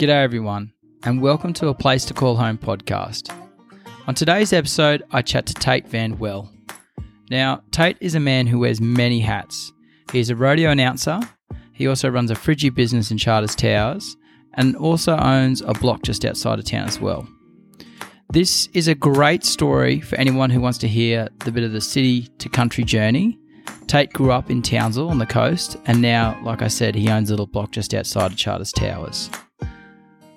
G'day, everyone, and welcome to a Place to Call Home podcast. On today's episode, I chat to Tate Van Wel. Now, Tate is a man who wears many hats. He is a rodeo announcer, he also runs a Friggy business in Charters Towers, and also owns a block just outside of town as well. This is a great story for anyone who wants to hear the bit of the city to country journey. Tate grew up in Townsville on the coast, and now, like I said, he owns a little block just outside of Charters Towers.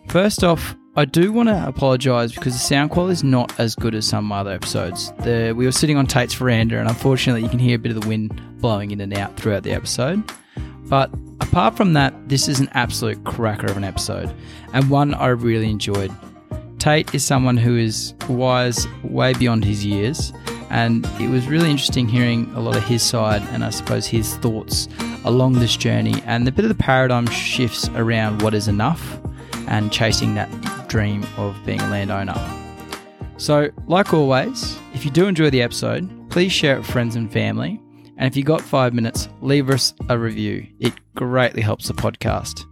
First off, I do want to apologise because the sound quality is not as good as some other episodes. The, we were sitting on Tate's veranda, and unfortunately, you can hear a bit of the wind blowing in and out throughout the episode. But apart from that, this is an absolute cracker of an episode, and one I really enjoyed. Tate is someone who is wise way beyond his years, and it was really interesting hearing a lot of his side and I suppose his thoughts along this journey and a bit of the paradigm shifts around what is enough and chasing that dream of being a landowner. So, like always, if you do enjoy the episode, please share it with friends and family. And if you got five minutes, leave us a review. It greatly helps the podcast.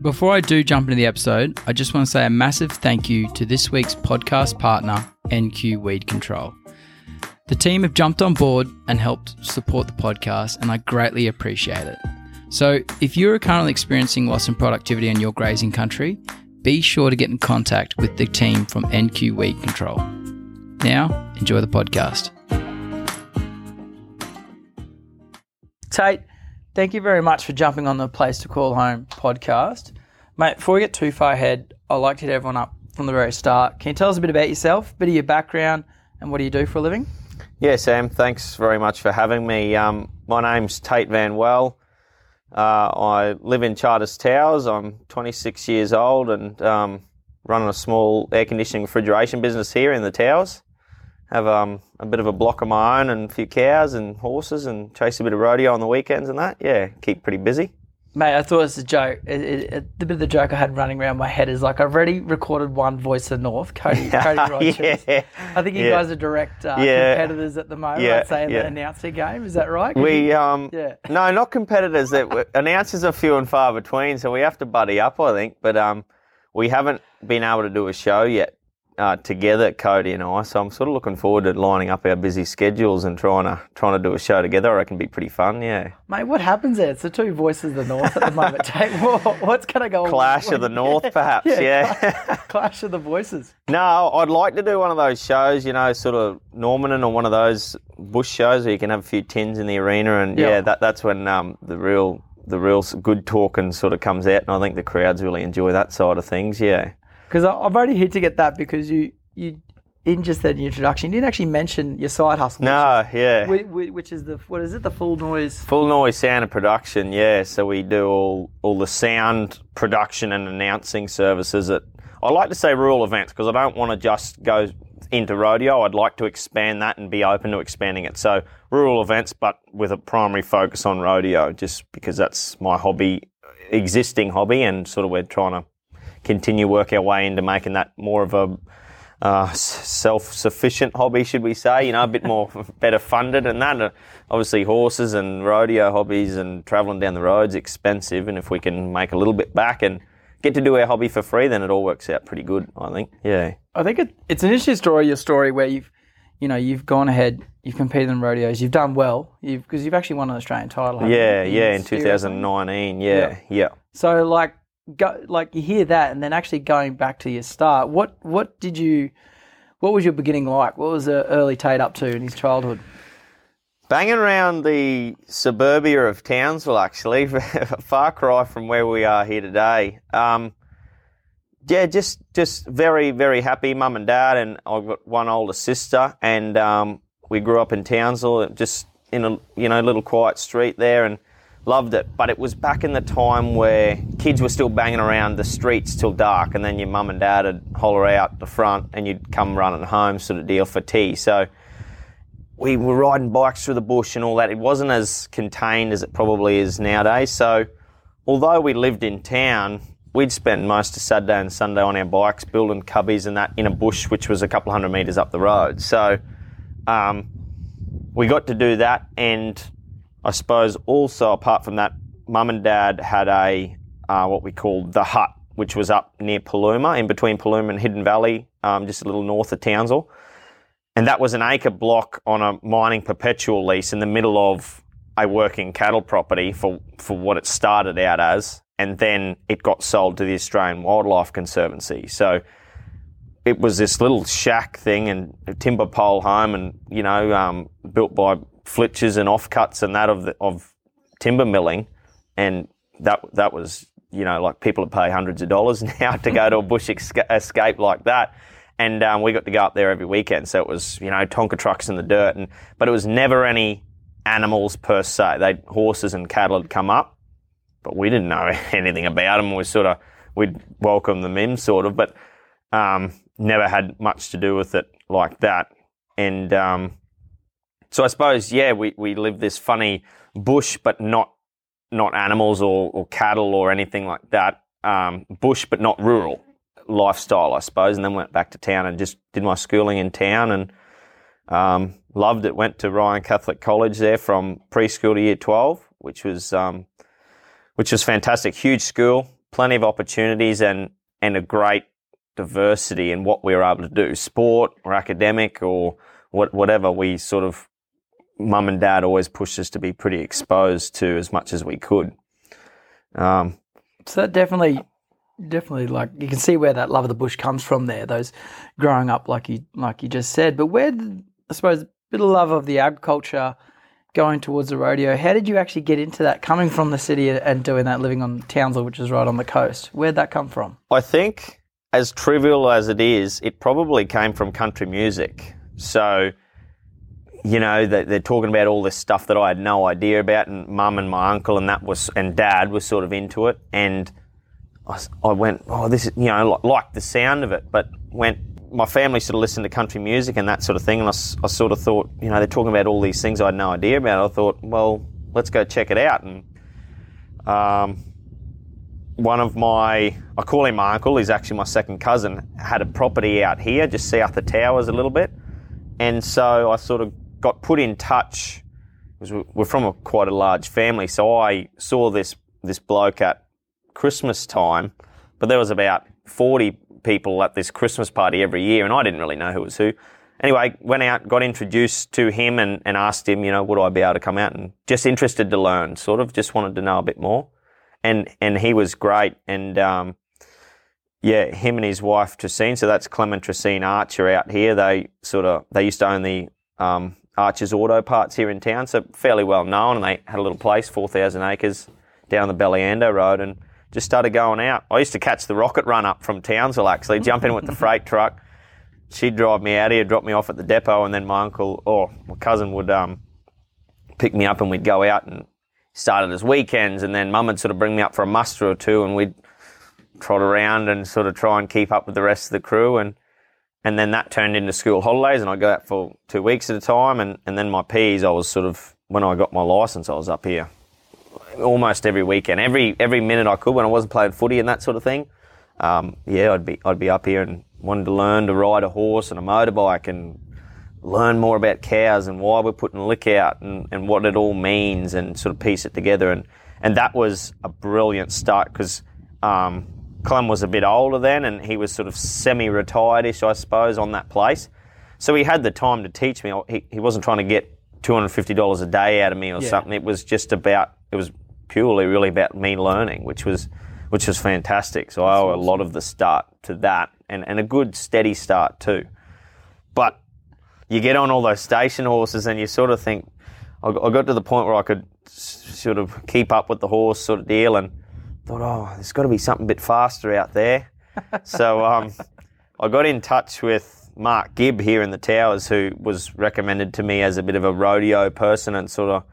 Before I do jump into the episode, I just want to say a massive thank you to this week's podcast partner, NQ Weed Control. The team have jumped on board and helped support the podcast, and I greatly appreciate it. So, if you're currently experiencing loss in productivity in your grazing country, be sure to get in contact with the team from NQ Weed Control. Now, enjoy the podcast. Tate, thank you very much for jumping on the Place to Call Home podcast. Mate, before we get too far ahead, I'd like to hit everyone up from the very start. Can you tell us a bit about yourself, a bit of your background, and what do you do for a living? Yeah, Sam, thanks very much for having me. Um, my name's Tate Van Wel. Uh, I live in Charters Towers. I'm 26 years old and um, running a small air conditioning refrigeration business here in the Towers. Have um, a bit of a block of my own and a few cows and horses and chase a bit of rodeo on the weekends and that. Yeah, keep pretty busy. Mate, I thought it was a joke. It, it, it, the bit of the joke I had running around my head is like I've already recorded one Voice of North, Cody, Cody Rogers. yeah. I think you Yeah. guys are direct uh, Yeah. competitors at the moment. Yeah, I'd say in the announcer game. Is that right? We you- um Yeah. no, not competitors. That announcers are few and far between, so we have to buddy up, I think. But um, we haven't been able to do a show yet uh, together, Cody and I. So I'm sort of looking forward to lining up our busy schedules and trying to trying to do a show together. I reckon be pretty fun. Yeah, Mate, what happens there? It's the two voices of the North at the moment. What's going to go on? clash of the north, perhaps. Yeah. clash of the voices. no, I'd like to do one of those shows. You know, sort of Normanton or one of those bush shows where you can have a few tins in the arena, and Yeah. yeah, that that's when um, the real the real good talking sort of comes out, and I think the crowds really enjoy that side of things. Yeah. Because I've already hit to get that because you, you in just that introduction, you didn't actually mention your side hustle. No, yeah. Which, which, which is the, what is it, the full noise? Full noise sound and production, yeah. So we do all all the sound production and announcing services at I like to say rural events because I don't want to just go into rodeo. I'd like to expand that and be open to expanding it. So rural events, but with a primary focus on rodeo, just because that's my hobby, existing hobby, and sort of we're trying to continue work our way into making that more of a uh, self-sufficient hobby, should we say? You know, a bit more better funded and that. Uh, obviously, horses and rodeo hobbies and travelling down the roads expensive, and if we can make a little bit back and get to do our hobby for free, then it all works out pretty good. I think. Yeah. I think it, it's an interesting story, your story, where you've, you know, you've gone ahead, you've competed in rodeos, you've done well, you've because you've actually won an Australian title. Yeah, yeah. In Spear 2019, yeah, yeah. So like, go, like you hear that, and then actually going back to your start, what what did you, what was your beginning like? What was the early Tate up to in his childhood? Banging around the suburbia of Townsville, actually, far cry from where we are here today. Um, yeah, just just very very happy, mum and dad, and I've got one older sister, and um, we grew up in Townsville, just in a you know little quiet street there, and loved it. But it was back in the time where kids were still banging around the streets till dark, and then your mum and dad would holler out the front, and you'd come running home, sort of deal for tea. So we were riding bikes through the bush and all that. It wasn't as contained as it probably is nowadays. So, although we lived in town, we'd spent most of Saturday and Sunday on our bikes building cubbies and that in a bush which was a couple hundred metres up the road. So, um, we got to do that, and I suppose also apart from that, mum and dad had a uh, what we called the hut which was up near Paluma, in between Paluma and Hidden Valley, um, just a little north of Townsville. And that was an acre block on a mining perpetual lease in the middle of a working cattle property for, for what it started out as. And then it got sold to the Australian Wildlife Conservancy. So it was this little shack thing and timber pole home and, you know, um, built by flitches and offcuts and that of, the, of timber milling. And that, that was, you know, like people would pay hundreds of dollars now to go to a bush escape like that and um, we got to go up there every weekend. So it was you know Tonka trucks in the dirt, and but it was never any animals per se. They horses and cattle had come up, but we didn't know anything about them. We sort of we'd welcome them in, sort of, but um, never had much to do with it like that. And um, so I suppose yeah, we we lived this funny bush, but not not animals or, or cattle or anything like that. Um, bush, but not rural lifestyle, I suppose, and then went back to town and just did my schooling in town and um, loved it. Went to Ryan Catholic College there from preschool to year twelve, which was um, which was fantastic. Huge school, plenty of opportunities, and and a great diversity in what we were able to do, sport or academic or what, whatever. We sort of mum and dad always pushed us to be pretty exposed to as much as we could. Um, so that definitely definitely like you can see where that love of the bush comes from there those growing up like you like you just said. But where did, i suppose a bit of love of the agriculture going towards the rodeo how did you actually get into that coming from the city and doing that living on townsville which is right on the coast? Where'd that come from? I think as trivial as it is it probably came from country music. So you know they're talking about all this stuff that i had no idea about and mum and my uncle and that was and dad was sort of into it and I, I went, oh, this is, you know, like, like the sound of it, but went, my family sort of listened to country music and that sort of thing, and I, I sort of thought, you know, they're talking about all these things I had no idea about. I thought, well, let's go check it out. And um, one of my, I call him my uncle, he's actually my second cousin, had a property out here, just south of Towers a little bit. And so I sort of got put in touch, because we're from a quite a large family, so I saw this this bloke at Christmas time, but there was about 40 people at this Christmas party every year, and I didn't really know who was who. Anyway, went out, got introduced to him, and, and asked him, you know, would I be able to come out and just interested to learn, sort of, just wanted to know a bit more. And and he was great, and um, yeah, him and his wife Tracine, so that's Clement Tracine Archer out here. They sort of they used to own the um, Archer's Auto Parts here in town, so fairly well known, and they had a little place, four thousand acres down the Belyando Road, and just started going out. I used to catch the rocket run up from Townsville actually, jump in with the freight truck. She'd drive me out here, drop me off at the depot, and then my uncle or my cousin would um, pick me up and we'd go out and started as weekends. And then mum would sort of bring me up for a muster or two and we'd trot around and sort of try and keep up with the rest of the crew. And and then that turned into school holidays and I'd go out for two weeks at a time. And, and then my P's, I was sort of, when I got my license, I was up here almost every weekend, every every minute I could when I wasn't playing footy and that sort of thing. Um, yeah, I'd be I'd be up here and wanted to learn to ride a horse and a motorbike and learn more about cows and why we're putting lick out and, and what it all means and sort of piece it together and and that was a brilliant start because um, Clem was a bit older then and he was sort of semi-retired-ish, I suppose, on that place. So he had the time to teach me. He, he wasn't trying to get $250 a day out of me or yeah. something. It was just about, it was purely really about me learning, which was which was fantastic. So That's I owe awesome. a lot of the start to that, and, and a good steady start too. But you get on all those station horses, and you sort of think, I got to the point where I could sort of keep up with the horse sort of deal, and thought, oh, there's got to be something a bit faster out there. so um, I got in touch with Mark Gibb here in the Towers, who was recommended to me as a bit of a rodeo person, and sort of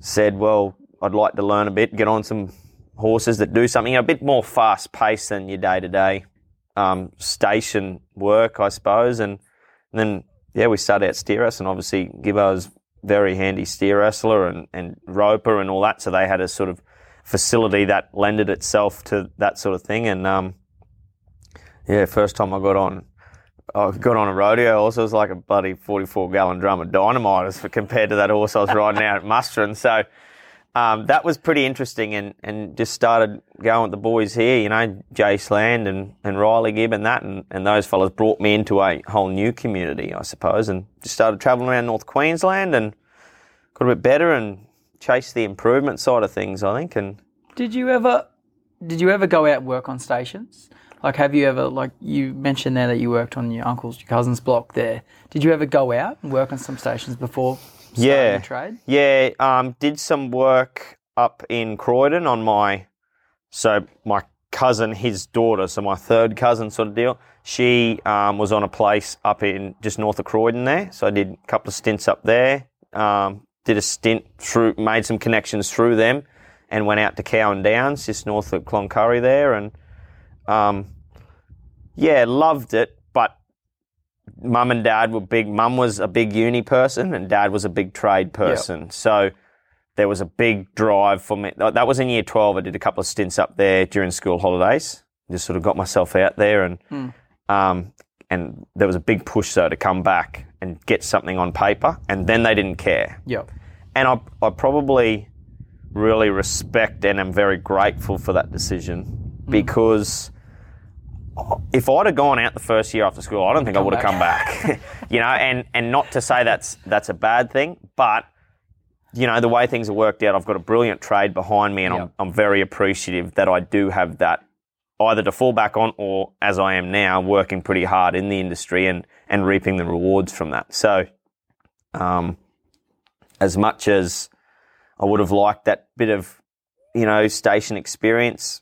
said, well, I'd like to learn a bit, get on some horses that do something a bit more fast paced than your day to day station work, I suppose. And, and, then, yeah, we started out steer wrestling. Obviously, Gibbo's very handy steer wrestler and, and roper and all that. So they had a sort of facility that lended itself to that sort of thing. And um, yeah, first time I got on, I got on a rodeo horse. It was like a bloody 44 gallon drum of dynamite as compared to that horse I was riding out at mustering. So um, that was pretty interesting and, and just started going with the boys here, you know, Jace Land and, and Riley Gibb and that, and, and those fellas brought me into a whole new community, I suppose, and just started travelling around North Queensland and got a bit better and chased the improvement side of things, I think. And Did you ever did you ever go out and work on stations? Like have you ever like you mentioned there that you worked on your uncle's your cousin's block there. Did you ever go out and work on some stations before starting Yeah. your trade? Yeah, um, did some work up in Croydon on my, so my cousin, his daughter, so my third cousin sort of deal. She um, was on a place up in just north of Croydon there, so I did a couple of stints up there. Um, did a stint through, made some connections through them, and went out to Cowan Downs, just north of Cloncurry there, and um, yeah, loved it, but mum and dad were big. Mum was a big uni person, and dad was a big trade person. So there was a big drive for me. That was in year twelve. I did a couple of stints up there during school holidays. Just sort of got myself out there, and um, and there was a big push though to come back and get something on paper. And then they didn't care Yep. and I, I probably really respect and am very grateful for that decision mm. because if I'd have gone out the first year after school, I don't think I would have come back. you know, and and not to say that's that's a bad thing, but you know the way things have worked out, I've got a brilliant trade behind me, and Yep. I'm I'm very appreciative that I do have that either to fall back on or as I am now working pretty hard in the industry and and reaping the rewards from that. So um, as much as I would have liked that bit of, you know, station experience,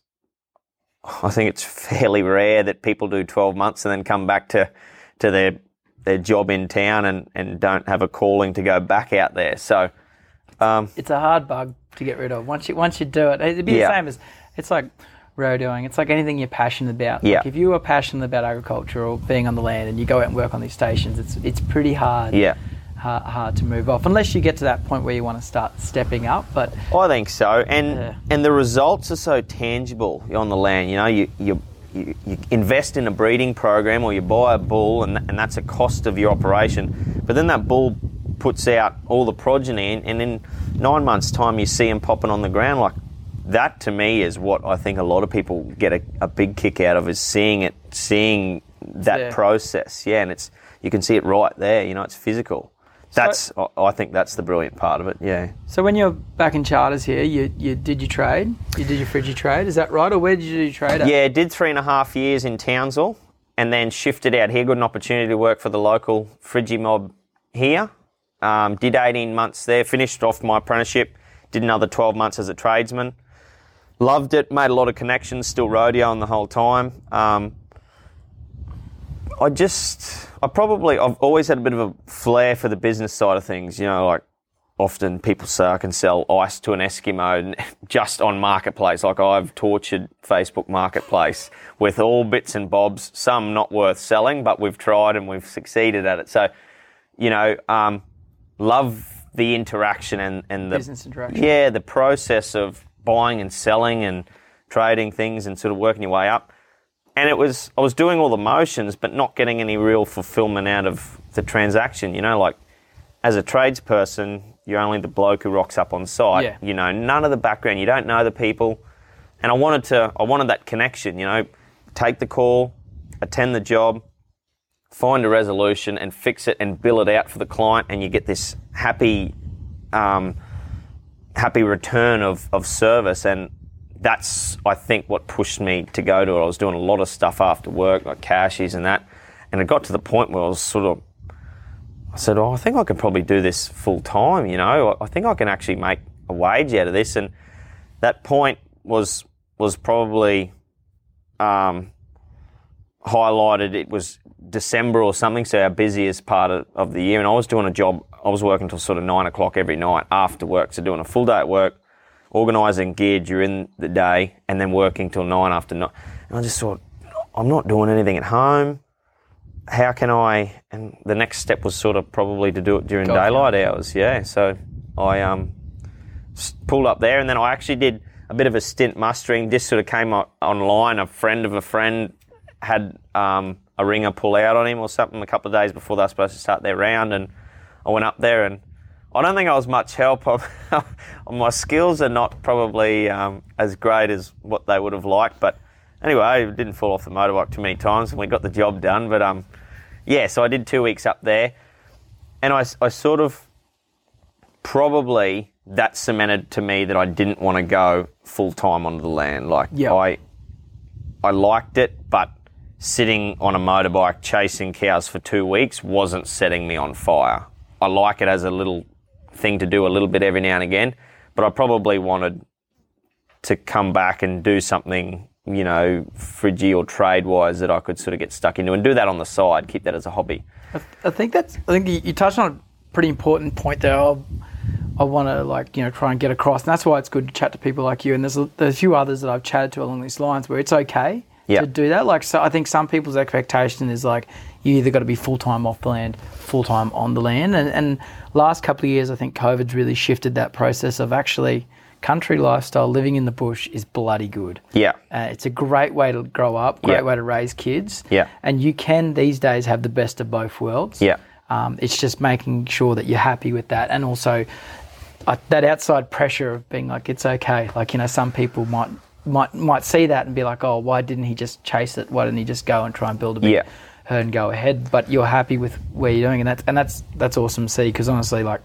I think it's fairly rare that people do 12 months and then come back to, to their their job in town and, and don't have a calling to go back out there. So, um, It's a hard bug to get rid of. Once you once you do it, it'd be Yeah. the same as it's like rodeoing. It's like anything you're passionate about. Yeah. Like if you are passionate about agriculture or being on the land and you go out and work on these stations, it's it's pretty hard. yeah, hard, hard to move off unless you get to that point where you want to start stepping up. But I think so. And Yeah. and the results are so tangible on the land. You know, you you. You, you invest in a breeding program or you buy a bull and, and that's a cost of your operation but then that bull puts out all the progeny and, and in nine months time you see them popping on the ground like that to me is what I think a lot of people get a, a big kick out of is seeing it seeing that there. process yeah and it's you can see it right there you know it's physical that's I I think that's the brilliant part of it yeah so when you're back in charters here, you, you did your trade, you did your frigid trade, is that right? Or where did you do your trade at? Yeah, did three and a half years in Townsville and then shifted out here. Got an opportunity to work for the local Frigi mob here. Um, did 18 months there, finished off my apprenticeship, did another 12 months as a tradesman. Loved it, made a lot of connections, still rodeoing the whole time. Um, I just, I probably, I've always had a bit of a flair for the business side of things. You know, like often people say I can sell ice to an Eskimo just on marketplace. Like I've tortured Facebook Marketplace with all bits and bobs. Some not worth selling, but we've tried and we've succeeded at it. So, you know, um, love the interaction and, and the Business interaction. yeah, the process of buying and selling and trading things and sort of working your way up. And it was I was doing all the motions, but not getting any real fulfillment out of the transaction. You know, like as a tradesperson, you're only the bloke who rocks up on site. Yeah. You know, none of the background. You don't know the people. And I wanted to, I wanted that connection. You know, take the call, attend the job, find a resolution, and fix it and bill it out for the client, and you get this happy, um, happy return of of service. And that's, I think, what pushed me to go to it. I was doing a lot of stuff after work, like cashies and that, and it got to the point where I was sort of I said, "Oh, I think I can probably do this full time. You know, I- think I can actually make a wage out of this." And that point was was probably um, highlighted. It was December or something, so our busiest part of, of the year. And I was doing a job. I was working till sort of nine o'clock every night after work, so doing a full day at work, organising gear during the day, and then working till nine after night. And I just thought, I'm not doing anything at home how can I? And the next step was sort of probably to do it during daylight hours. Yeah, so I um pulled up there, and then I actually did a bit of a stint mustering. This sort of came online. A friend of a friend had um, a ringer pull out on him or something a couple of days before they were supposed to start their round, and I went up there and I don't think I was much help. My skills are not probably um, as great as what they would have liked, but anyway, I didn't fall off the motorbike too many times, and we got the job done. But um, yeah, so I did two weeks up there, and I, I sort of probably that cemented to me that I didn't want to go full time onto the land. Like Yeah. I, I liked it, but sitting on a motorbike chasing cows for two weeks wasn't setting me on fire. I like it as a little thing to do a little bit every now and again, but I probably wanted to come back and do something, you know, fridgy or trade wise that I could sort of get stuck into and do that on the side, keep that as a hobby. I think that's. I think you, you touched on a pretty important point there. I'll, I want to like you know try and get across, and that's why it's good to chat to people like you. And there's a, there's a few others that I've chatted to along these lines where it's okay Yeah. to do that. Like so, I think some people's expectation is like you either got to be full time off the land, full time on the land. And, and last couple of years, I think COVID's really shifted that process of actually country lifestyle, living in the bush is bloody good. Yeah. Uh, it's a great way to grow up, great Yeah. way to raise kids. Yeah. And you can these days have the best of both worlds. Yeah. Um, it's just making sure that you're happy with that, and also uh, that outside pressure of being like it's okay. Like you know, some people might might might see that and be like, oh, why didn't he just chase it? Why didn't he just go and try and build a big Yeah. herd and go ahead? But you're happy with where you're doing, and that's and that's that's awesome to see because honestly, like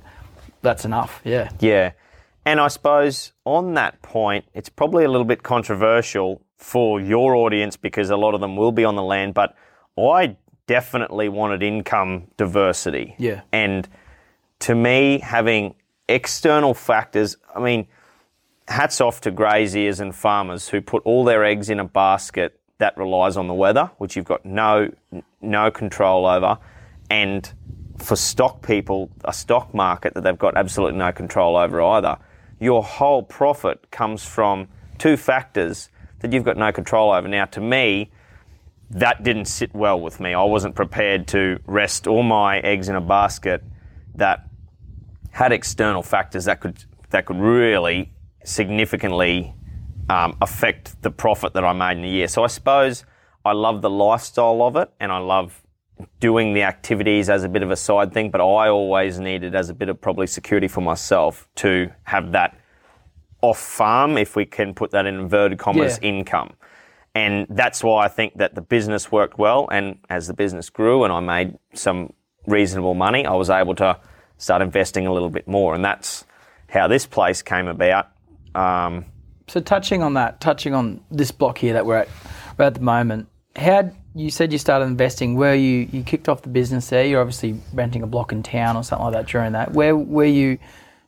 that's enough. Yeah. Yeah. And I suppose on that point, it's probably a little bit controversial for your audience because a lot of them will be on the land, but I definitely wanted income diversity. Yeah. And to me, having external factors, I mean, hats off to graziers and farmers who put all their eggs in a basket that relies on the weather, which you've got no no control over, and for stock people, a stock market that they've got absolutely no control over either. Your whole profit comes from two factors that you've got no control over. Now, to me, that didn't sit well with me. I wasn't prepared to rest all my eggs in a basket that had external factors that could that could really significantly um, affect the profit that I made in a year. So I suppose I love the lifestyle of it, and I love doing the activities as a bit of a side thing. But I always needed as a bit of probably security for myself to have that off farm, if we can put that in inverted commas, Yeah. income. And that's why I think that the business worked well. And as the business grew and I made some reasonable money, I was able to start investing a little bit more. And that's how this place came about. Um, So touching on that, touching on this block here that we're at, we're at the moment, how you said you started investing? Where you you kicked off the business there? You're obviously renting a block in town or something like that during that. Where were you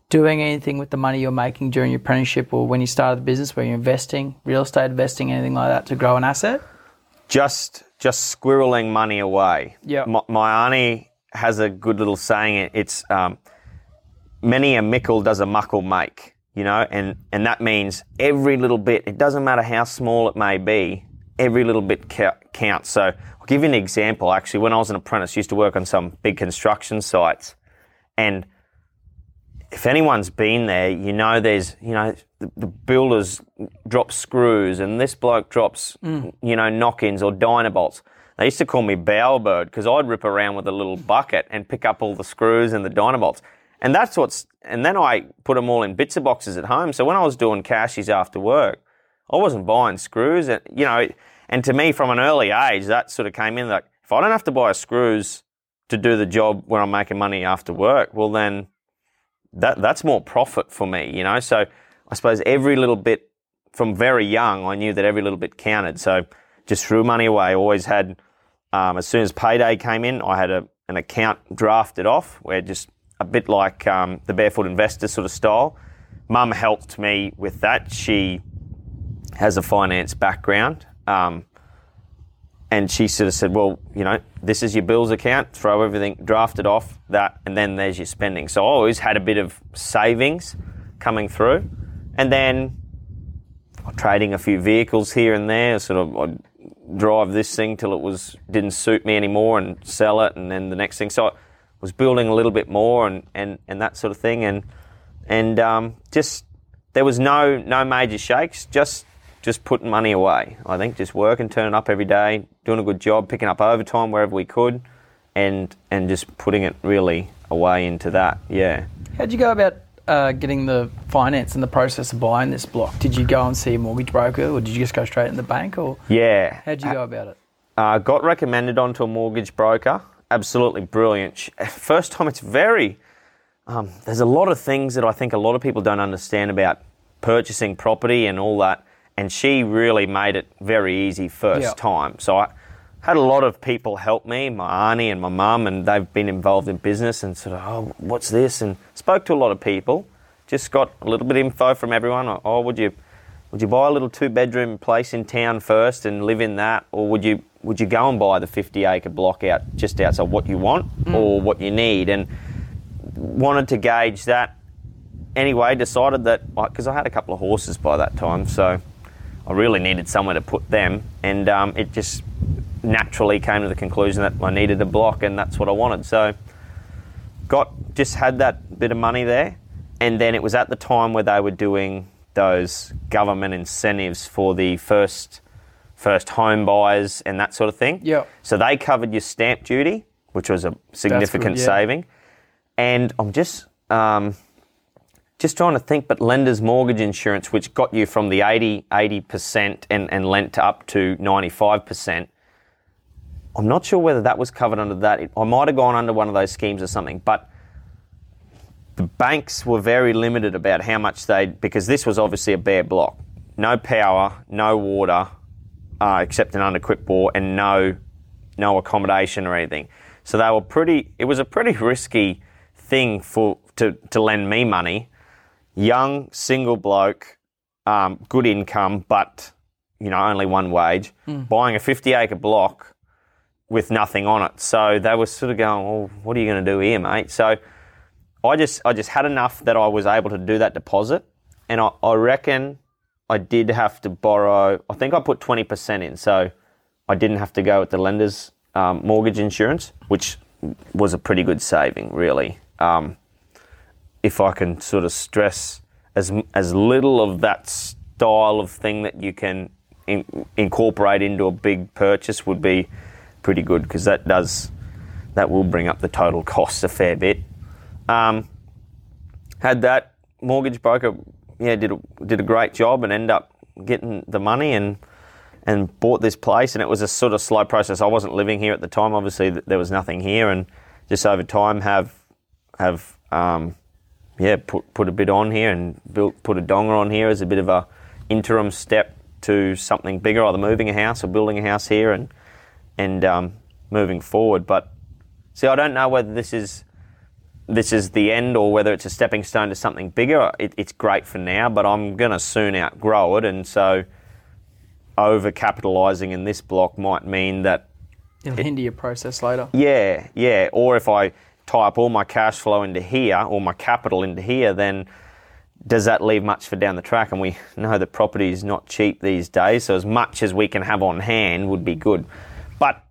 doing anything with the money you're making during your apprenticeship or when you started the business? Were you investing, real estate investing, anything like that to grow an asset? just just squirreling money away. Yeah. My, my auntie has a good little saying. It's um, many a mickle does a muckle make, you know, and and that means every little bit. It doesn't matter how small it may be. Every little bit counts. So I'll give you an example. Actually, when I was an apprentice, I used to work on some big construction sites, and if anyone's been there, you know there's, you know, the, the builders drop screws and this bloke drops, mm. you know, knock-ins or dynabolts. They used to call me Bowerbird because I'd rip around with a little bucket and pick up all the screws and the dynabolts. And that's what's, and then I put them all in bits of boxes at home. So when I was doing cashies after work, I wasn't buying screws. And, you know, and to me from an early age, that sort of came in like, if I don't have to buy screws to do the job where I'm making money after work, well then that that's more profit for me, you know. So I suppose every little bit from very young, I knew that every little bit counted. So just threw money away. Always had, um, as soon as payday came in, I had a, an account drafted off where just a bit like um, the barefoot investor sort of style. Mum helped me with that. She has a finance background. Um, and she sort of said, "Well, you know, this is your bills account. Throw everything, draft it off that, and then there's your spending." So I always had a bit of savings coming through, and then trading a few vehicles here and there. Sort of, I'd drive this thing till it was didn't suit me anymore, and sell it, and then the next thing. So was building a little bit more, and and and that sort of thing, and and um, just there was no no major shakes. Just just putting money away. I think just working, turning up every day, doing a good job, picking up overtime wherever we could, and and just putting it really away into that. Yeah. How'd you go about uh, getting the finance and the process of buying this block? Did you go and see a mortgage broker, or did you just go straight in the bank, or Yeah. how'd you go about it? Uh, got recommended onto a mortgage broker. Absolutely brilliant. First time, it's very. Um, there's a lot of things that I think a lot of people don't understand about purchasing property and all that. And she really made it very easy first Yeah. time. So I had a lot of people help me, my auntie and my mum, and they've been involved in business and sort of, oh, what's this? And spoke to a lot of people. Just got a little bit of info from everyone. Oh, would you would you buy a little two bedroom place in town first and live in that, or would you would you go and buy the 50 acre block out just outside what you want or what you need? And wanted to gauge that. Anyway, decided that because I had a couple of horses by that time, so I really needed somewhere to put them, and um, it just naturally came to the conclusion that I needed a block, and that's what I wanted. So got just had that bit of money there, and then it was at the time where they were doing those government incentives for the first first home buyers and that sort of thing. Yep. So they covered your stamp duty, which was a significant yeah. saving, and I'm just um, just trying to think, but lender's mortgage insurance, which got you from the 80 percent and and lent up to ninety five percent. I'm not sure whether that was covered under that. It, I might have gone under one of those schemes or something, but the banks were very limited about how much they because this was obviously a bare block, no power, no water, uh, except an unequipped bore, and no no accommodation or anything. So they were pretty. It was a pretty risky thing for to to lend me money. Young single bloke, um, good income, but you know only one wage, buying a fifty acre block with nothing on it. So they were sort of going, "Well, what are you going to do here, mate?" So I just I just had enough that I was able to do that deposit, and I, I reckon I did have to borrow. I think I put twenty percent in, so I didn't have to go with the lender's um, mortgage insurance, which was a pretty good saving, really. Um, if I can sort of stress as as little of that style of thing that you can in, incorporate into a big purchase would be pretty good because that does that will bring up the total cost a fair bit. Um, had that mortgage broker, yeah, did a, did a great job and end up getting the money and and bought this place. And it was a sort of slow process. I wasn't living here at the time. Obviously, th- there was nothing here, and just over time have have um, yeah put put a bit on here and built put a donger on here as a bit of a interim step to something bigger, either moving a house or building a house here and and um, moving forward. But see, I don't know whether this is this is the end or whether it's a stepping stone to something bigger. It, it's great for now, but I'm going to soon outgrow it, and so over capitalising in this block might mean that It'll hinder your process later. yeah, yeah. Or if I tie up all my cash flow into here, or my capital into here, then does that leave much for down the track? And we know that property is not cheap these days, so as much as we can have on hand would be good. But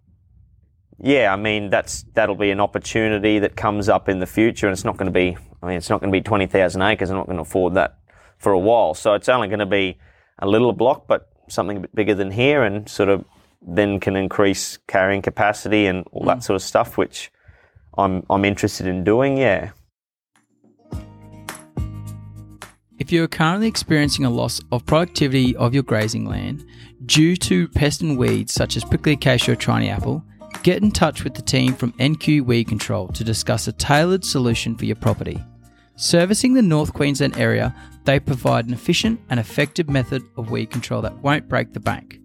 yeah, I mean that's that'll be an opportunity that comes up in the future, and it's not going to be. I mean, it's not going to be twenty thousand acres. I'm not going to afford that for a while. So it's only going to be a little block, but something a bit bigger than here, and sort of then can increase carrying capacity and all that mm. sort of stuff, which I'm I'm interested in doing. Yeah. If you are currently experiencing a loss of productivity of your grazing land due to pest and weeds such as prickly acacia or chinee apple, get in touch with the team from NQ Weed Control to discuss a tailored solution for your property. Servicing the North Queensland area, they provide an efficient and effective method of weed control that won't break the bank.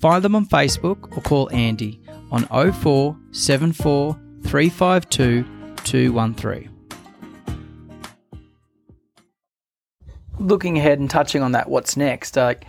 Find them on Facebook or call Andy on 0474 352 213. Looking ahead and touching on that, what's next? Like,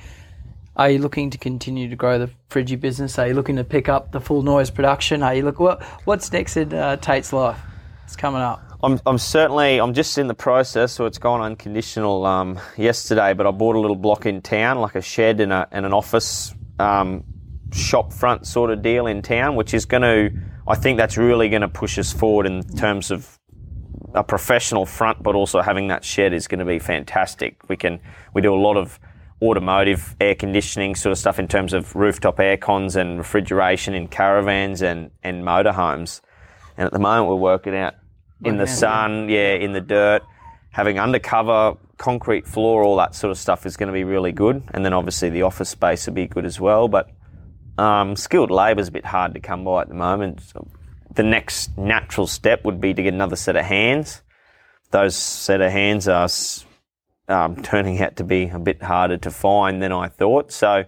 are you looking to continue to grow the Frigi business? Are you looking to pick up the full noise production? Are you look what What's next in uh, Tate's life? It's coming up. I'm, I'm certainly I'm just in the process, so it's gone unconditional um, yesterday. But I bought a little block in town, like a shed and, a, and an office um, shop front sort of deal in town, which is going to I think that's really going to push us forward in terms of a professional front, but also having that shed is going to be fantastic. We can we do a lot of automotive air conditioning sort of stuff in terms of rooftop air cons and refrigeration in caravans and and motorhomes. And at the moment, we're working out in the sun, yeah, in the dirt. having undercover, concrete floor, all that sort of stuff is going to be really good. And then obviously the office space will be good as well. But um, skilled labour is a bit hard to come by at the moment. So the next natural step would be to get another set of hands. Those set of hands are um, turning out to be a bit harder to find than I thought. So,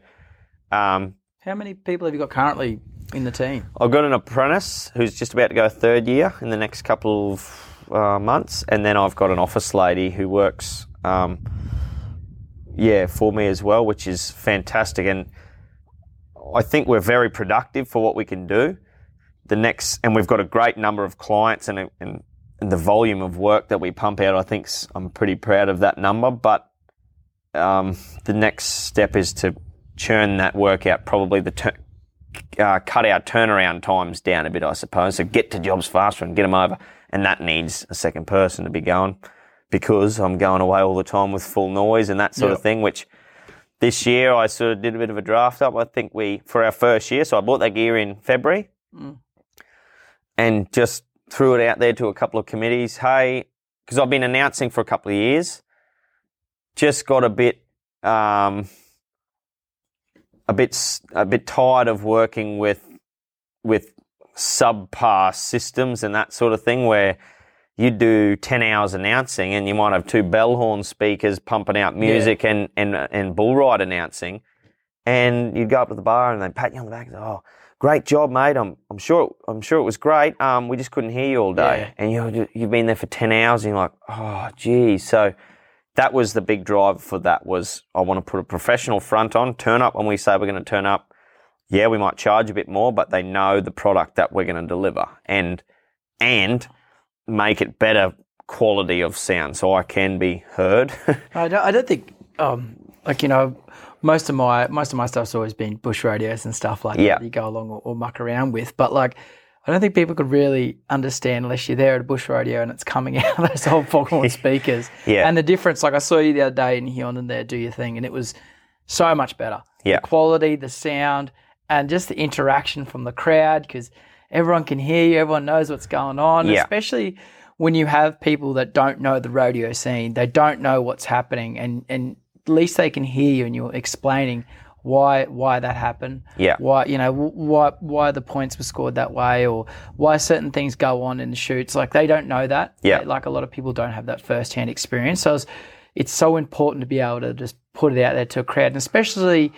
um, how many people have you got currently in the team? I've got an apprentice who's just about to go third year in the next couple of uh, months, and then I've got an office lady who works, um, yeah, for me as well, which is fantastic. And I think we're very productive for what we can do. The next, and we've got a great number of clients and, and, and the volume of work that we pump out. I think I'm pretty proud of that number. But um, the next step is to churn that work out. Probably the ter- uh, cut our turnaround times down a bit, I suppose. So get to jobs faster and get them over. And that needs a second person to be going because I'm going away all the time with full noise and that sort yep. of thing, which this year I sort of did a bit of a draft up. I think we, for our first year, so I bought that gear in February mm. and just threw it out there to a couple of committees. Hey, because I've been announcing for a couple of years, just got a bit, um, a bit, a bit tired of working with, with subpar systems and that sort of thing where you do 10 hours announcing and you might have two bellhorn speakers pumping out music yeah. and, and, and bull ride announcing. And you'd go up to the bar and they pat you on the back and say, Oh, great job, mate. I'm, I'm sure, I'm sure it was great. Um, we just couldn't hear you all day. Yeah. And you, you've been there for 10 hours and you're like, Oh, geez. So that was the big drive for that was I want to put a professional front on, turn up when we say we're going to turn up. Yeah, we might charge a bit more, but they know the product that we're going to deliver. And, and, make it better quality of sound so I can be heard. I, don't, I don't think, um, like, you know, most of my most of my stuff's always been bush radios and stuff like yeah. that you go along or, or, muck around with. But like, I don't think people could really understand unless you're there at a bush radio and it's coming out of those old foghorn speakers. yeah. And the difference, like I saw you the other day in Huon there do your thing, and it was so much better. Yeah. The quality, the sound, and just the interaction from the crowd because everyone can hear you, everyone knows what's going on, yeah. especially when you have people that don't know the rodeo scene, they don't know what's happening, and, and least they can hear you and you're explaining why why that happened. Yeah. Why you know why why the points were scored that way or why certain things go on in the chutes. Like they don't know that. Yeah. Like a lot of people don't have that first hand experience. So it's, it's so important to be able to just put it out there to a crowd, and especially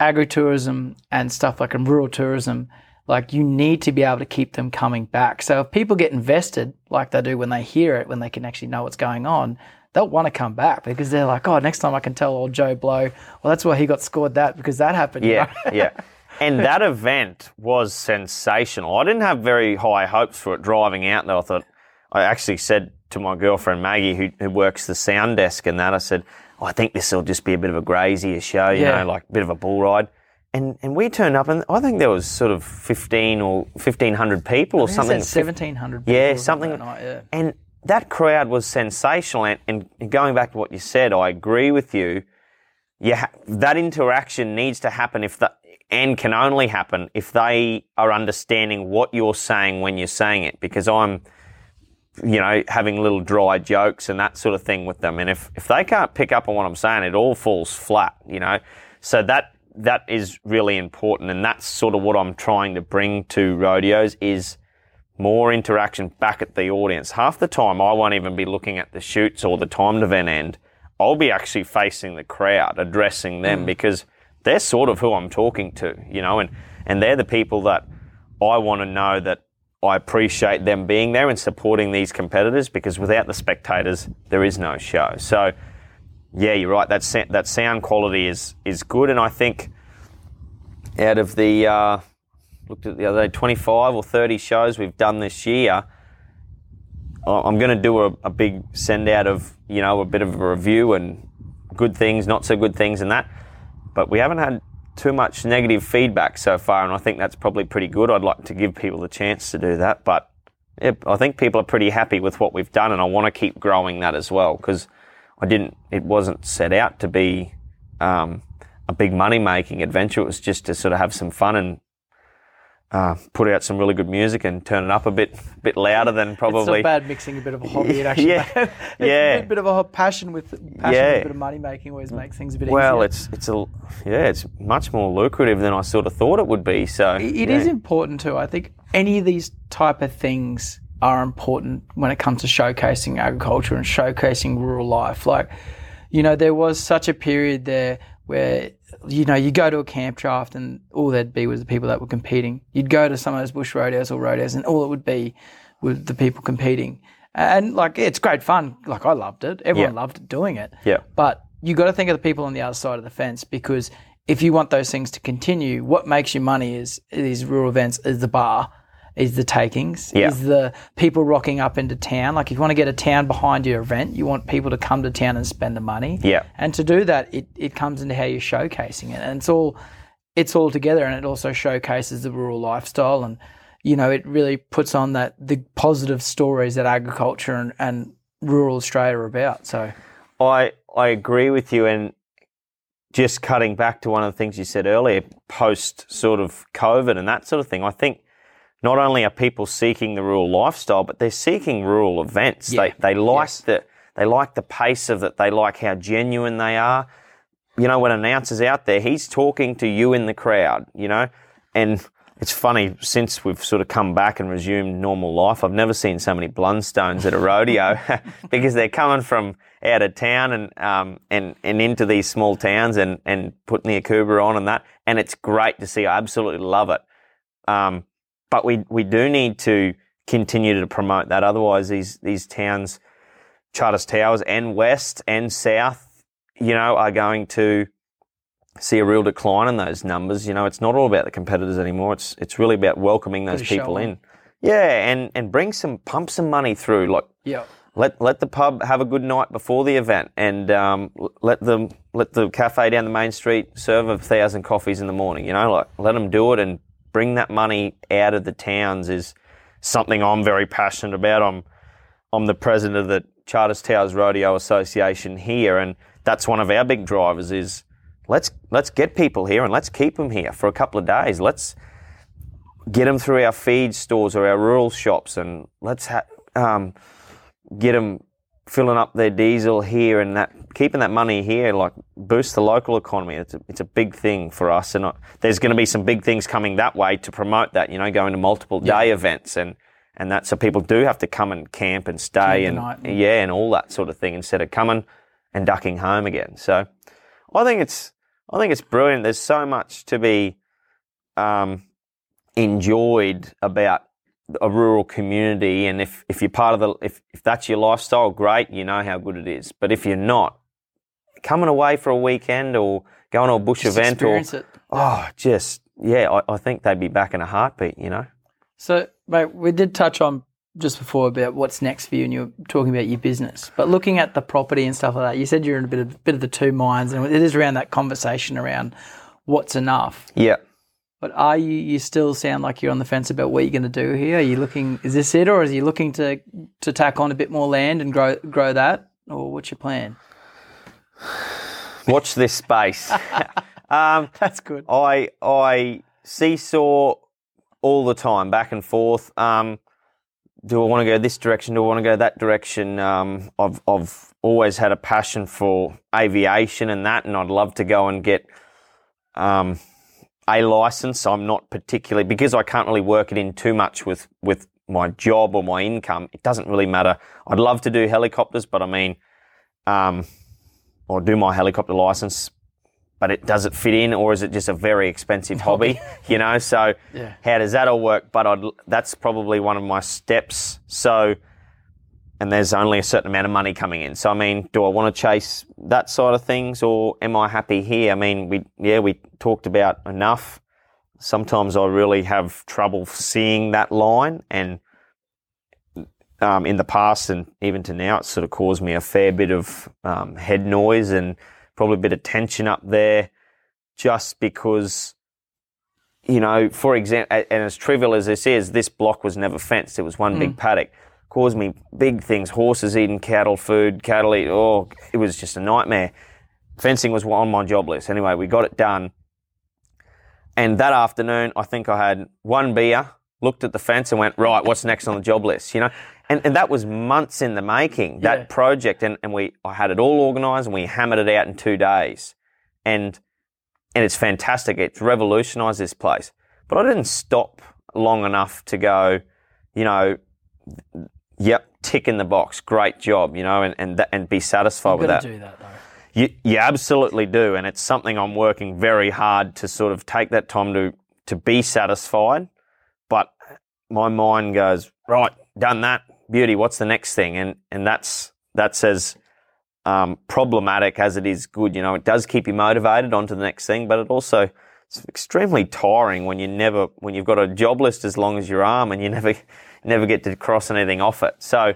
agritourism and stuff like in rural tourism like you need to be able to keep them coming back. So if people get invested like they do when they hear it, when they can actually know what's going on, they'll want to come back because they're like, oh, next time I can tell old Joe Blow, well, that's why he got scored that because that happened. Yeah, yeah. And that event was sensational. I didn't have very high hopes for it driving out though. I thought, I actually said to my girlfriend Maggie, who, who works the sound desk and that, I said, oh, I think this will just be a bit of a grazier show, you yeah. know, like a bit of a bull ride and and we turned up, and I think there was sort of fifteen or fifteen hundred people or something. Seventeen hundred. Yeah, something. Night, yeah. And that crowd was sensational. And, and, going back to what you said, I agree with you. Yeah, that interaction needs to happen if the and can only happen if they are understanding what you're saying when you're saying it. Because I'm, you know, having little dry jokes and that sort of thing with them. And if if they can't pick up on what I'm saying, it all falls flat. You know, so that that is really important, and that's sort of what I'm trying to bring to rodeos is more interaction back at the audience. Half the time, I won't even be looking at the chutes or the timed event end. I'll be actually facing the crowd, addressing them mm. because they're sort of who I'm talking to, you know, and, and they're the people that I want to know that I appreciate them being there and supporting these competitors because without the spectators, there is no show. So yeah, you're right. That that sound quality is is good, and I think out of the uh, looked at the other day, 25 or 30 shows we've done this year. I'm going to do a, a big send out of you know a bit of a review and good things, not so good things, and that. But we haven't had too much negative feedback so far, and I think that's probably pretty good. I'd like to give people the chance to do that, but yeah, I think people are pretty happy with what we've done, and I want to keep growing that as well because I didn't. It wasn't set out to be um, a big money making adventure. It was just to sort of have some fun and uh, put out some really good music and turn it up a bit bit louder than probably. It's not bad mixing a bit of a hobby. It actually, Yeah, it's yeah. a bit of a passion with passion Yeah. with a bit of money making always makes things a bit well, easier. it's it's a yeah, it's much more lucrative than I sort of thought it would be. So It yeah. is important too. I think any of these type of things are important when it comes to showcasing agriculture and showcasing rural life. Like, you know, there was such a period there where, you know, you go to a camp draft and all there'd be was the people that were competing. You'd go to some of those bush rodeos or rodeos and all it would be was the people competing. And like, it's great fun. Like, I loved it. Everyone Yeah. loved doing it. Yeah. But you got to think of the people on the other side of the fence because if you want those things to continue, what makes you money is these rural events is the bar, is the takings, Yeah. is the people rocking up into town. Like if you want to get a town behind your event, you want people to come to town and spend the money. Yeah. And to do that, it, it comes into how you're showcasing it, and it's all it's all together, and it also showcases the rural lifestyle, and you know it really puts on that the positive stories that agriculture and, and rural Australia are about. So. I I agree with you, and just cutting back to one of the things you said earlier, post sort of COVID and that sort of thing. I think not only are people seeking the rural lifestyle, but they're seeking rural events. Yeah. They they like Yes. the they like the pace of it. They like how genuine they are. You know, when an announcer's out there, he's talking to you in the crowd. You know, and it's funny since we've sort of come back and resumed normal life. I've never seen so many blundstones at a rodeo because they're coming from out of town and um, and and into these small towns and and putting the Akubra on and that. And it's great to see. I absolutely love it. Um, but we we do need to continue to promote that. Otherwise, these these towns, Charters Towers and West and South, you know, are going to see a real decline in those numbers. You know, it's not all about the competitors anymore. It's it's really about welcoming those people in. Yeah, and and bring some pump some money through. Like Yeah. let let the pub have a good night before the event, and um, let them let the cafe down the main street serve a thousand coffees in the morning. You know, like let them do it and bring that money out of the towns is something I'm very passionate about. I'm I'm the president of the Charters Towers Rodeo Association here, and that's one of our big drivers. Is let's let's get people here and let's keep them here for a couple of days. Let's get them through our feed stores or our rural shops, and let's ha- um, get them filling up their diesel here and that keeping that money here like boost the local economy. It's a, it's a big thing for us and I, there's going to be some big things coming that way to promote that you know going to multiple day events and and that so people do have to come and camp and stay and Camp the night. yeah and all that sort of thing instead of coming and ducking home again. So I think it's I think it's brilliant. There's so much to be um, enjoyed about a rural community and if, if you're part of the if, if that's your lifestyle great you know how good it is but if you're not coming away for a weekend or going to a bush Just event or it. oh just yeah I, I think they'd be back in a heartbeat you know So, mate, we did touch on just before about what's next for you, and you were talking about your business. But looking at the property and stuff like that, you said you're in a bit of bit of the two minds, and it is around that conversation around what's enough. yeah But are you? You still sound like you're on the fence about what you're going to do here. Are you looking? Is this it, or is you looking to to tack on a bit more land and grow grow that, or what's your plan? watch this space um, That's good. I I seesaw all the time, back and forth. Um, do I want to go this direction? Do I want to go that direction? Um, I've I've always had a passion for aviation and that, and I'd love to go and get um, a license. I'm not particularly because I can't really work it in too much with with my job or my income. It doesn't really matter. I'd love to do helicopters, but I mean, um, or do my helicopter license but it does it fit in, or is it just a very expensive hobby? You know, so Yeah. how does that all work? But I'd, that's probably one of my steps. So, and there's only a certain amount of money coming in. So, I mean, do I want to chase that side of things, or am I happy here? I mean, we yeah, we talked about enough. Sometimes I really have trouble seeing that line, and um, in the past and even to now, it's sort of caused me a fair bit of um, head noise and probably a bit of tension up there, just because, you know, for example, and as trivial as this is, this block was never fenced. It was one big paddock. Caused me big things: horses eating cattle food, cattle eat. Oh, it was just a nightmare. Fencing was on my job list. Anyway, we got it done. and that afternoon, I think I had one beer, looked at the fence, and went, right, what's next on the job list? You know, and, and that was months in the making. That Yeah. project, and, and we I had it all organised, and we hammered it out in two days, and and it's fantastic. It's revolutionised this place. But I didn't stop long enough to go, you know, yep, tick in the box, great job, you know, and and, that, and be satisfied You've with that. do that though. You, you absolutely do, and it's something I'm working very hard to sort of take that time to to be satisfied. But my mind goes right, done that, beauty. What's the next thing? And and that's that's as um, problematic as it is good. You know, it does keep you motivated onto the next thing, but it also it's extremely tiring when you never when you've got a job list as long as your arm and you never never get to cross anything off it. So,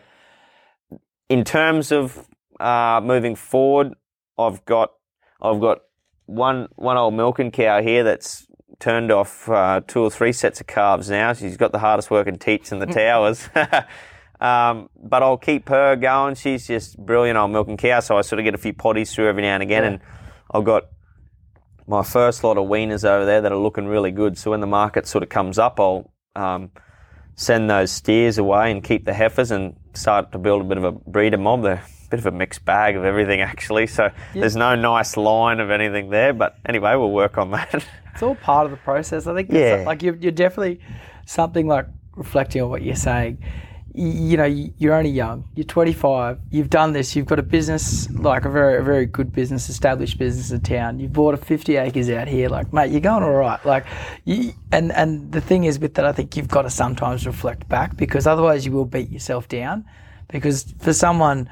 in terms of uh, moving forward, I've got I've got one one old milking cow here that's turned off uh, two or three sets of calves now. She's got the hardest working teats in the towers. um, but I'll keep her going. She's just brilliant old milking cow. So I sort of get a few poddies through every now and again, Yeah. and I've got my first lot of weaners over there that are looking really good. So when the market sort of comes up, I'll um, send those steers away and keep the heifers and start to build a bit of a breeder mob. They're a bit of a mixed bag of everything actually. So there's no nice line of anything there. But anyway, we'll work on that. It's all part of the process. I think. Yeah. Like you're, you're definitely something like reflecting on what you're saying. You know, you're only young. You're 25. You've done this. You've got a business, like a very, a very good business, established business in town. You've bought a 50 acres out here. Like, mate, you're going all right. Like, you, and and the thing is with that, I think you've got to sometimes reflect back because otherwise you will beat yourself down. Because for someone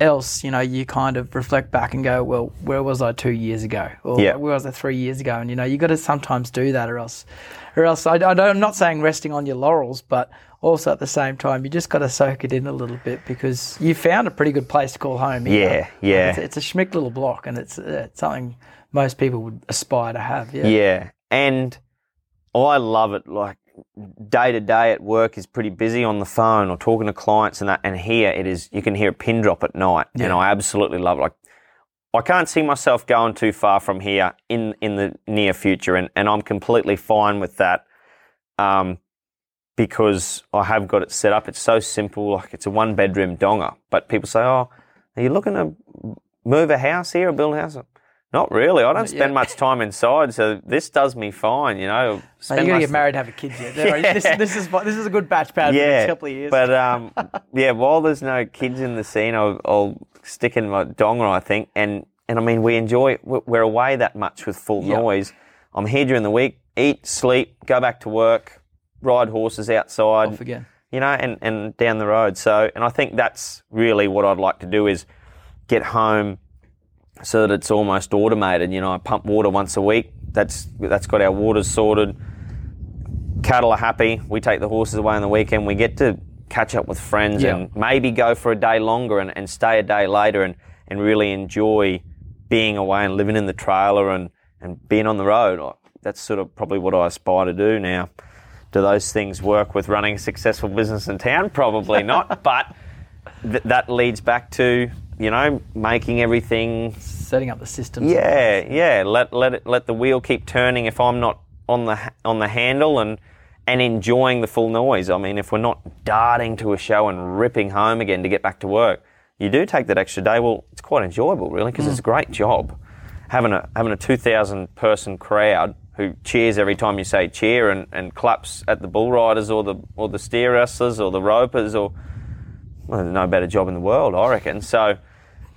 else, you know, you kind of reflect back and go, well, where was I two years ago? Or Yeah. where was I three years ago? And, you know, you got to sometimes do that or else, or else, I, I don't, I'm not saying resting on your laurels, but also at the same time, you just got to soak it in a little bit because you found a pretty good place to call home. here. Yeah, yeah. It's, it's a schmick little block and it's, uh, it's something most people would aspire to have. Yeah. Yeah, and I love it. Like day to day at work is pretty busy on the phone or talking to clients and that. And here it is, you can hear a pin drop at night, and I absolutely love it. Like I can't see myself going too far from here in in the near future, and and I'm completely fine with that. Um, because I have got it set up. It's so simple. Like it's a one bedroom donga. But people say, "Oh, are you looking to move a house here or build a house?" Not really. I don't Not spend yet. much time inside, so this does me fine. You know, Spend you got to get married and have a kid yet. There, this, this is this is a good batch pad for the Yeah, next couple of years. but um, yeah, while there's no kids in the scene, I'll, I'll stick in my donga, I think, and and I mean we enjoy. we're- We're away that much with full Yeah. noise. I'm here during the week, eat, sleep, go back to work, ride horses outside, Off again. you know, and, and down the road. So, and I think that's really what I'd like to do is get home so that it's almost automated. You know, I pump water once a week. That's that's got our waters sorted. Cattle are happy. We take the horses away on the weekend. We get to catch up with friends Yeah. and maybe go for a day longer and, and stay a day later and, and really enjoy being away and living in the trailer and, and being on the road. That's sort of probably what I aspire to do now. Do those things work with running a successful business in town? Probably not. But th- that leads back to you know making everything Setting up the systems. yeah, yeah. Let let it, let the wheel keep turning if I'm not on the on the handle and and enjoying the full noise. I mean, if we're not darting to a show and ripping home again to get back to work, you do take that extra day. Well, it's quite enjoyable, really, because it's hmm. a great job. Having a having a two thousand person crowd who cheers every time you say cheer and, and claps at the bull riders or the or the steer wrestlers or the ropers or well, there's no better job in the world, I reckon. So.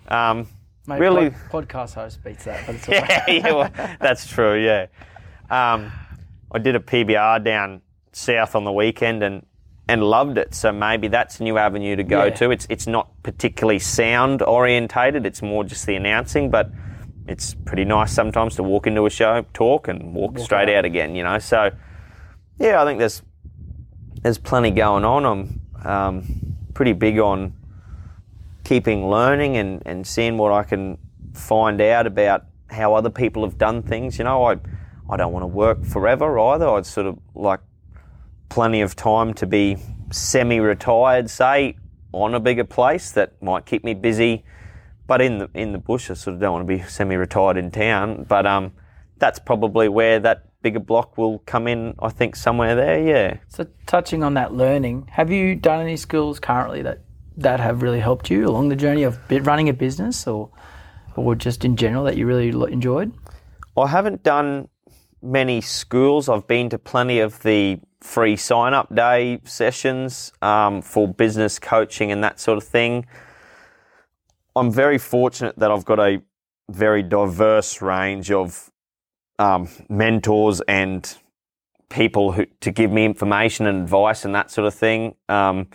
Um, Mate, really, pod- podcast host beats that, but it's all right. yeah, yeah, well, that's true. Yeah, um, I did a PBR down south on the weekend and and loved it. So maybe that's a new avenue to go Yeah. to. It's it's not particularly sound orientated. It's more just the announcing, but it's pretty nice sometimes to walk into a show, talk, and walk, straight out. out again. You know, so yeah, I think there's there's plenty going on. I'm um, pretty big on keeping learning and, and seeing what I can find out about how other people have done things. You know, I I don't want to work forever either. I'd sort of like plenty of time to be semi-retired, say, on a bigger place that might keep me busy. But in the in the bush, I sort of don't want to be semi-retired in town. But um, that's probably where that bigger block will come in. I think somewhere there. Yeah. So touching on that learning, have you done any skills currently that that have really helped you along the journey of running a business, or or just in general that you really enjoyed? I haven't done many schools. I've been to plenty of the free sign up day sessions um, for business coaching and that sort of thing. I'm very fortunate that I've got a very diverse range of um, mentors and people who to give me information and advice and that sort of thing. Um,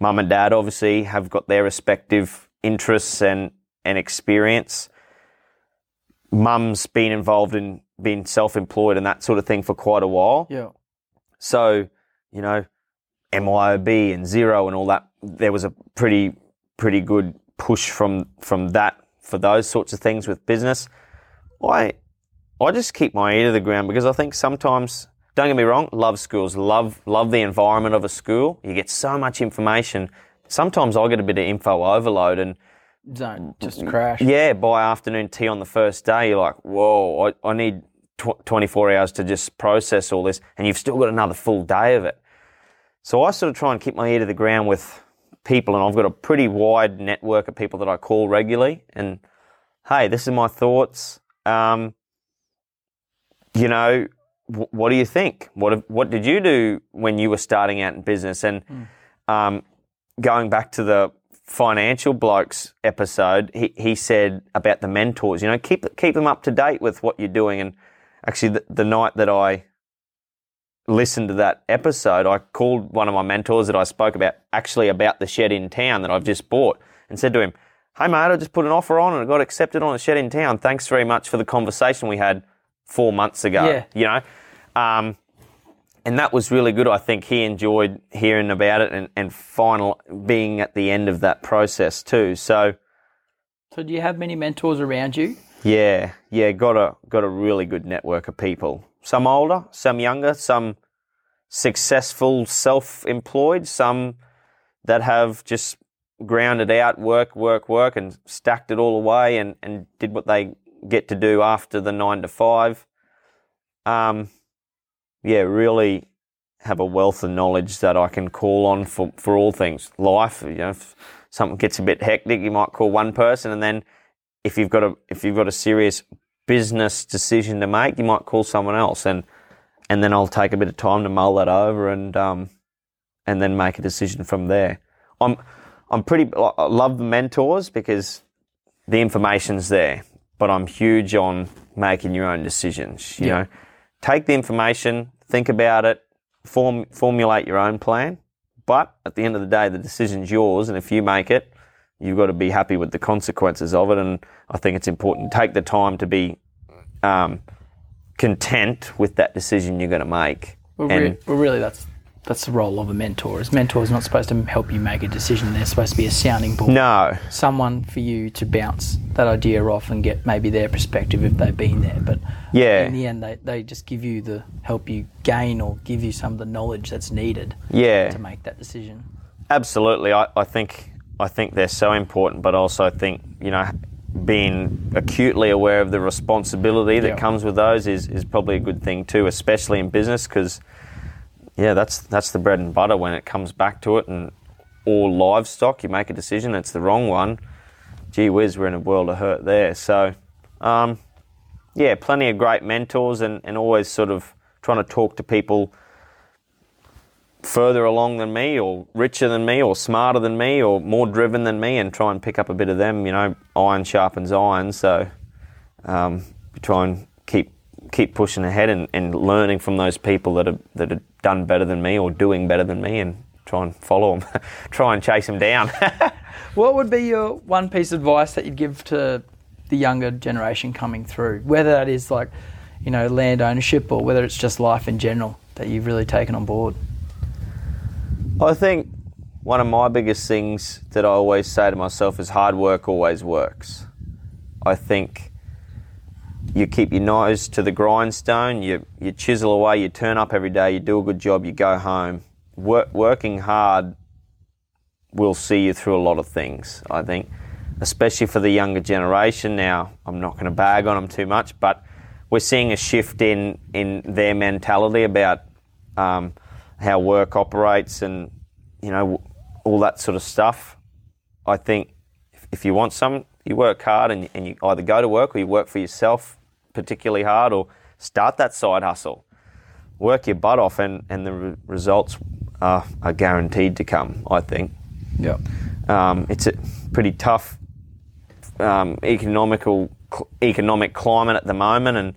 Mum and dad obviously have got their respective interests and and experience. Mum's been involved in being self-employed and that sort of thing for quite a while. Yeah. So, you know, MYOB and Xero and all that, there was a pretty pretty good push from from that for those sorts of things with business. I I just keep my ear to the ground because I think sometimes don't get me wrong, love schools, love love the environment of a school. You get so much information. Sometimes I get a bit of info overload and Don't just crash. yeah, by afternoon tea on the first day, you're like, whoa, I, I need tw- 24 hours to just process all this, and you've still got another full day of it. So I sort of try and keep my ear to the ground with people, and I've got a pretty wide network of people that I call regularly. And hey, this is my thoughts. Um, you know, wh- what do you think? What what did you do when you were starting out in business? And um, going back to the financial blokes episode, he, he said about the mentors. You know, keep keep them up to date with what you're doing. And actually, the, the night that I listened to that episode, I called one of my mentors that I spoke about actually about the shed in town that I've just bought, and said to him, "Hey mate, I just put an offer on and I got accepted on a shed in town. Thanks very much for the conversation we had four months ago. Yeah. You know." Um, and that was really good. I think he enjoyed hearing about it and, and final being at the end of that process too. So So do you have many mentors around you? yeah, yeah, got a got a really good network of people. Some older, some younger, some successful self-employed, some that have just grounded out work, work, work, and stacked it all away and, and did what they get to do after the nine to five. Um, yeah, really have a wealth of knowledge that I can call on for, for all things. Life, you know, if something gets a bit hectic, you might call one person, and then if you've got a if you've got a serious business decision to make, you might call someone else, and and then I'll take a bit of time to mull that over and um and then make a decision from there. I'm I'm pretty I love the mentors because the information's there, but I'm huge on making your own decisions. You Yeah. know, take the information, think about it, form formulate your own plan. But at the end of the day, the decision's yours, and if you make it, you've got to be happy with the consequences of it. And I think it's important to take the time to be um, content with that decision you're going to make. Well, and re- well, really, that's that's the role of a mentor. Is mentor is not supposed to help you make a decision. They're supposed to be a sounding board. no, Someone for you to bounce that idea off and get maybe their perspective if they've been there. But Yeah. in the end, they, they just give you the help you gain or give you some of the knowledge that's needed yeah, to make that decision. absolutely. I, I think I think they're so important, but also think you know being acutely aware of the responsibility that Yeah. comes with those is, is probably a good thing too, especially in business because yeah, that's that's the bread and butter when it comes back to it. And all livestock, you make a decision, it's the wrong one. Gee whiz, we're in a world of hurt there. So, um, yeah, plenty of great mentors, and, and always sort of trying to talk to people further along than me, or richer than me, or smarter than me, or more driven than me, and try and pick up a bit of them. You know, iron sharpens iron. So, um, try and keep keep pushing ahead and, and learning from those people that have that have done better than me or doing better than me, and try and follow them, try and chase them down. What would be your one piece of advice that you'd give to the younger generation coming through? Whether that is like, you know, land ownership or whether it's just life in general that you've really taken on board. I think one of my biggest things that I always say to myself is hard work always works. I think you keep your nose to the grindstone, you, you chisel away, you turn up every day, you do a good job, you go home. Work, working hard will see you through a lot of things, I think, especially for the younger generation. Now, I'm not going to bag on them too much, but we're seeing a shift in in their mentality about um, how work operates and you know all that sort of stuff. I think if, if you want some, you work hard and, and you either go to work or you work for yourself particularly hard or start that side hustle. Work your butt off and, and the re- results are, are guaranteed to come, I think. Yeah. Um, it's a pretty tough um, economical cl- economic climate at the moment, and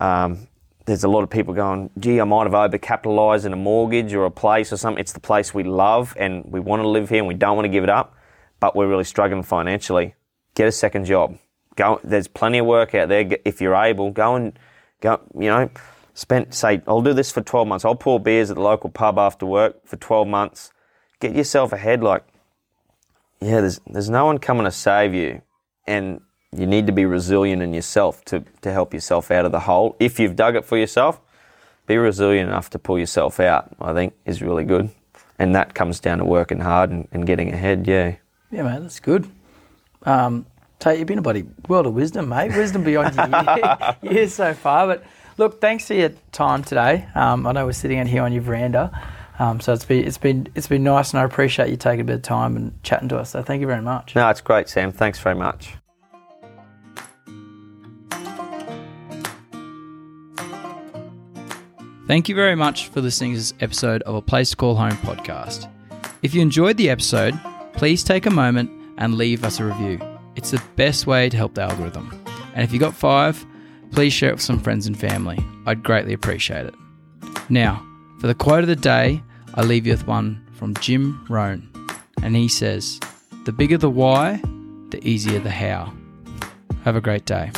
um, there's a lot of people going, "Gee, I might have overcapitalised in a mortgage or a place or something." It's the place we love and we want to live here, and we don't want to give it up, but we're really struggling financially. Get a second job. Go. There's plenty of work out there. If you're able, go and go. You know, spend say, "I'll do this for 12 months. I'll pour beers at the local pub after work for 12 months." Get yourself ahead, like yeah, there's there's no one coming to save you, and you need to be resilient in yourself to to help yourself out of the hole. If you've dug it for yourself, be resilient enough to pull yourself out. I think is really good, and that comes down to working hard and, and getting ahead. Yeah. Yeah, mate, that's good. Um, Tate, you've been a bloody world of wisdom, mate. Wisdom beyond your years so far. But look, thanks for your time today. Um, I know we're sitting out here on your veranda, um, so it's been it's been it's been nice, and I appreciate you taking a bit of time and chatting to us. So thank you very much. No, it's great, Sam. Thanks very much. Thank you very much for listening to this episode of A Place to Call Home podcast. If you enjoyed the episode, please take a moment and leave us a review. It's the best way to help the algorithm. And if you got five, please share it with some friends and family. I'd greatly appreciate it. Now, for the quote of the day, I leave you with one from Jim Rohn. And he says, The bigger the why, the easier the how. Have a great day.